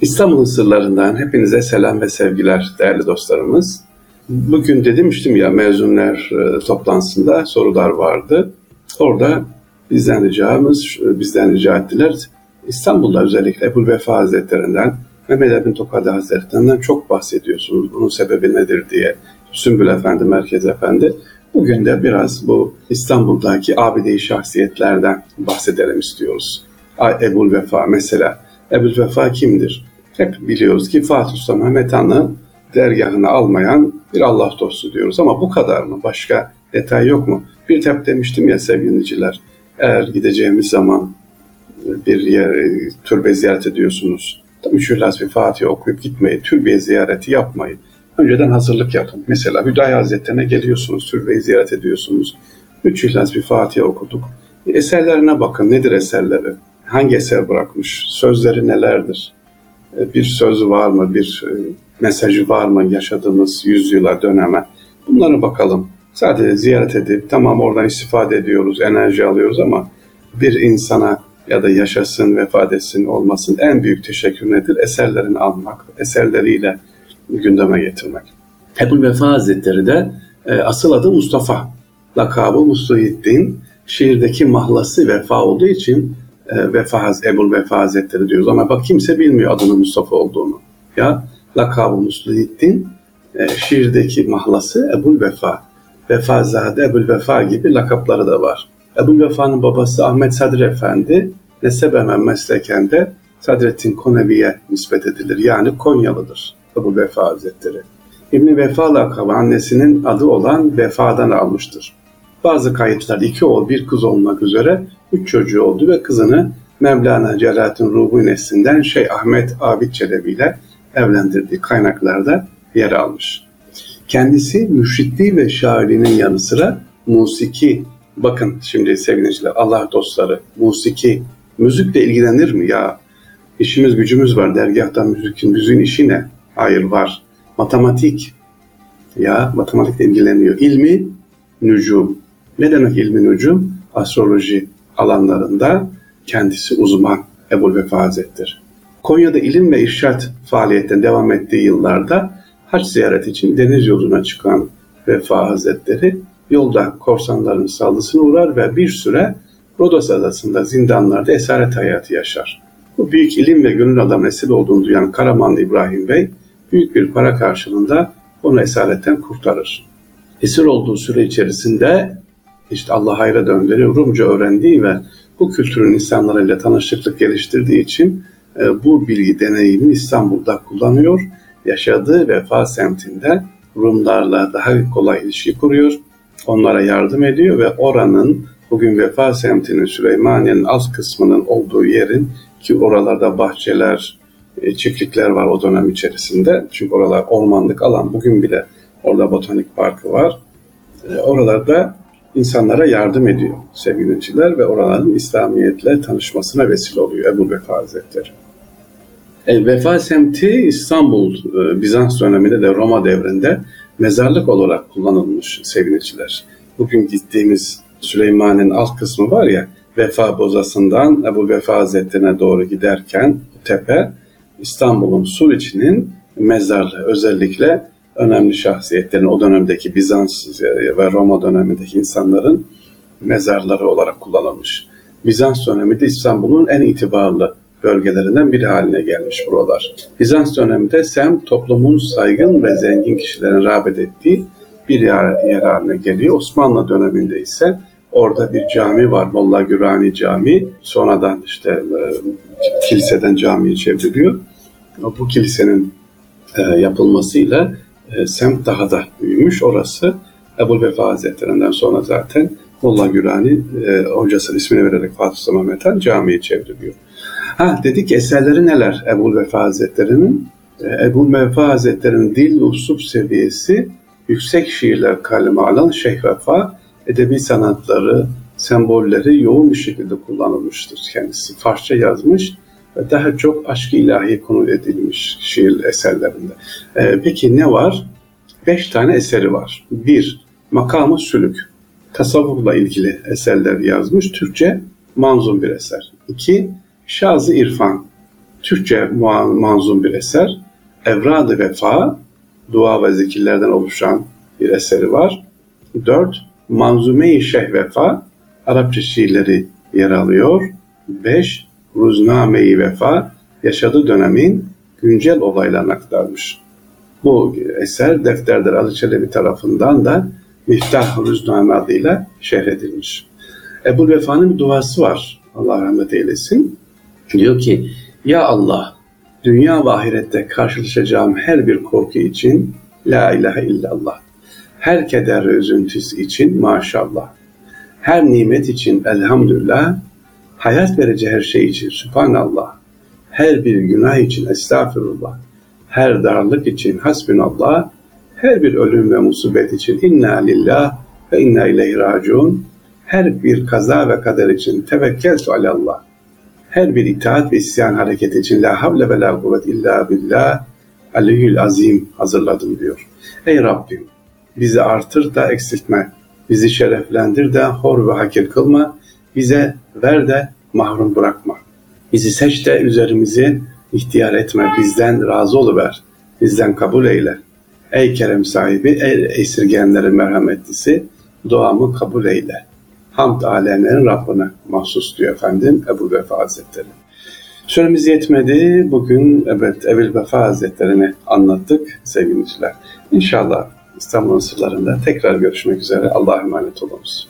İstanbul'un sırlarından hepinize selam ve sevgiler değerli dostlarımız. Bugün demiştim ya mezunlar e, toplantısında sorular vardı. Orada bizden ricamız, bizden rica ettiler. İstanbul'da özellikle Ebu Vefa Hazretlerinden, Mehmet Emin Tokadi Hazretlerinden çok bahsediyorsunuz. Bunun sebebi nedir diye. Sümbül Efendi, Merkez Efendi. Bugün de biraz bu İstanbul'daki abide şahsiyetlerden bahsedelim istiyoruz. Ebu Vefa mesela. Ebu Vefa kimdir? Hep biliyoruz ki Fatih Sultan Mehmet Han'ı dergahına almayan bir Allah dostu diyoruz. Ama bu kadar mı? Başka detay yok mu? Bir tep demiştim ya sevgiliciler. Eğer gideceğimiz zaman bir yer, türbe ziyaret ediyorsunuz. Üç İhlas bir Fatih okuyup gitmeyin. Türbe ziyareti yapmayın. Önceden hazırlık yapın. Mesela Hüdayi Hazretlerine geliyorsunuz, türbeyi ziyaret ediyorsunuz. Üç İhlas bir Fatih okuduk. Eserlerine bakın. Nedir eserleri? Hangi eser bırakmış? Sözleri nelerdir? E, bir sözü var mı? Bir e, mesajı var mı yaşadığımız yüzyıla, döneme? Bunlara bakalım. Sadece ziyaret edip tamam oradan istifade ediyoruz, enerji alıyoruz ama bir insana ya da yaşasın, vefat etsin, olmasın en büyük teşekkür nedir? Eserlerini almak, eserleriyle gündeme getirmek. Ebu Vefa Hazretleri de e, asıl adı Mustafa. Lakabı Mustahiddin. Şiirdeki mahlası Vefa olduğu için e, Vefa, Ebu Vefa Hazretleri diyoruz. Ama bak kimse bilmiyor adının Mustafa olduğunu. Ya lakabı Mustahiddin, e, şiirdeki mahlası Ebu Vefa. Vefazade, Ebu Vefa gibi lakapları da var. Ebu Vefa'nın babası Ahmet Sadri Efendi nesebeme mesleken de Sadrettin Konevi'ye nispet edilir. Yani Konyalıdır Ebu Vefa Hazretleri. İbni Vefa lakabı annesinin adı olan Vefa'dan almıştır. Bazı kayıtlar iki oğul bir kız olmak üzere üç çocuğu oldu ve kızını Mevlana Celalettin Ruhu neslinden Şeyh Ahmet Abid Çelebi ile evlendirdiği kaynaklarda yer almış. Kendisi müşritliği ve şairliğinin yanı sıra musiki, bakın şimdi sevgiliciler, Allah dostları, musiki, müzikle ilgilenir mi ya? İşimiz gücümüz var, dergahtan müzikin, müziğin işi ne? Hayır var. Matematik, ya matematikle ilgileniyor. İlmi, nücum. Ne demek ilmi nücum? Astroloji alanlarında kendisi uzman Ebu Vefa Hazretleri. Konya'da ilim ve irşat faaliyetine devam ettiği yıllarda haç ziyaret için deniz yoluna çıkan Vefa Hazretleri yolda korsanların saldırısına uğrar ve bir süre Rodos adasında zindanlarda esaret hayatı yaşar. Bu büyük ilim ve gönül adam esir olduğunu duyan Karamanlı İbrahim Bey büyük bir para karşılığında onu esaretten kurtarır. Esir olduğu süre içerisinde işte Allah hayra döndürüyor, Rumca öğrendiği ve bu kültürün insanlarıyla tanışıklık geliştirdiği için e, bu bilgi deneyimini İstanbul'da kullanıyor. Yaşadığı Vefa semtinde Rumlarla daha kolay ilişki kuruyor. Onlara yardım ediyor ve oranın bugün Vefa semtinin Süleymaniye'nin alt kısmının olduğu yerin ki oralarda bahçeler, e, çiftlikler var o dönem içerisinde. Çünkü oralar ormanlık alan. Bugün bile orada botanik parkı var. E, oralarda insanlara yardım ediyor sevgiliciler ve oraların İslamiyetle tanışmasına vesile oluyor Ebu Vefa Hazretleri. E, Vefa semti İstanbul, e, Bizans döneminde de Roma devrinde mezarlık olarak kullanılmış sevgiliciler. Bugün gittiğimiz Süleyman'ın alt kısmı var ya, Vefa Bozası'ndan Ebu Vefa Hazretleri'ne doğru giderken tepe İstanbul'un Suriçi'nin mezarlığı özellikle önemli şahsiyetlerin o dönemdeki Bizans ve Roma dönemindeki insanların mezarları olarak kullanılmış. Bizans döneminde İstanbul'un en itibarlı bölgelerinden biri haline gelmiş buralar. Bizans döneminde sem toplumun saygın ve zengin kişilerin rağbet ettiği bir yer, yer haline geliyor. Osmanlı döneminde ise orada bir cami var Molla Gürani Camii. Sonradan işte e, kiliseden camiye çevriliyor. Bu kilisenin e, yapılmasıyla e, semt daha da büyümüş. Orası Ebu Vefa Hazretlerinden sonra zaten Molla Gürani e, hocasının ismini vererek Fatih Sultan Mehmet Han camiye çevriliyor. Ha dedik eserleri neler Ebu Vefa Hazretleri'nin? E, Ebu Vefa Hazretleri'nin dil usup seviyesi yüksek şiirler kaleme alan Şeyh Vefa edebi sanatları, sembolleri yoğun bir şekilde kullanılmıştır kendisi. Farsça yazmış ve daha çok aşk ilahi konu edilmiş şiir eserlerinde. Ee, peki ne var? Beş tane eseri var. Bir, Makamı Sülük. Tasavvufla ilgili eserler yazmış. Türkçe manzum bir eser. İki, Şazı İrfan. Türkçe manzum bir eser. Evrad-ı Vefa, dua ve zikirlerden oluşan bir eseri var. Dört, Manzume-i Şeyh Vefa, Arapça şiirleri yer alıyor. Beş, Ruzname-i Vefa, yaşadığı dönemin güncel olaylarını aktarmış. Bu eser Defterler Ali Çelebi tarafından da Miftah Ruzname adıyla şehredilmiş. Ebu Vefa'nın bir duası var. Allah rahmet eylesin. Diyor ki, Ya Allah, dünya ve ahirette karşılaşacağım her bir korku için La ilahe illallah. Her keder ve üzüntüsü için maşallah. Her nimet için elhamdülillah. Hayat verici her şey için subhanallah. Her bir günah için estağfurullah. Her darlık için hasbunallah. Her bir ölüm ve musibet için inna lillah ve inna ileyhi raciun. Her bir kaza ve kader için tevekkeltu alallah. Her bir itaat ve isyan hareketi için la havle ve la kuvvet illa billah aliyyül azim hazırladım diyor. Ey Rabbim bizi artır da eksiltme. Bizi şereflendir de hor ve hakir kılma. Bize ver de mahrum bırakma. Bizi seç de üzerimizi ihtiyar etme. Bizden razı oluver. Bizden kabul eyle. Ey kerem sahibi, ey esirgenlerin merhametlisi, duamı kabul eyle. Hamd alemlerin Rabbine mahsus diyor efendim Ebu Vefa Hazretleri. Süremiz yetmedi. Bugün evet Ebu Vefa Hazretleri'ni anlattık sevgili. İnşallah İstanbul'un sırlarında tekrar görüşmek üzere. Allah'a emanet olunuz.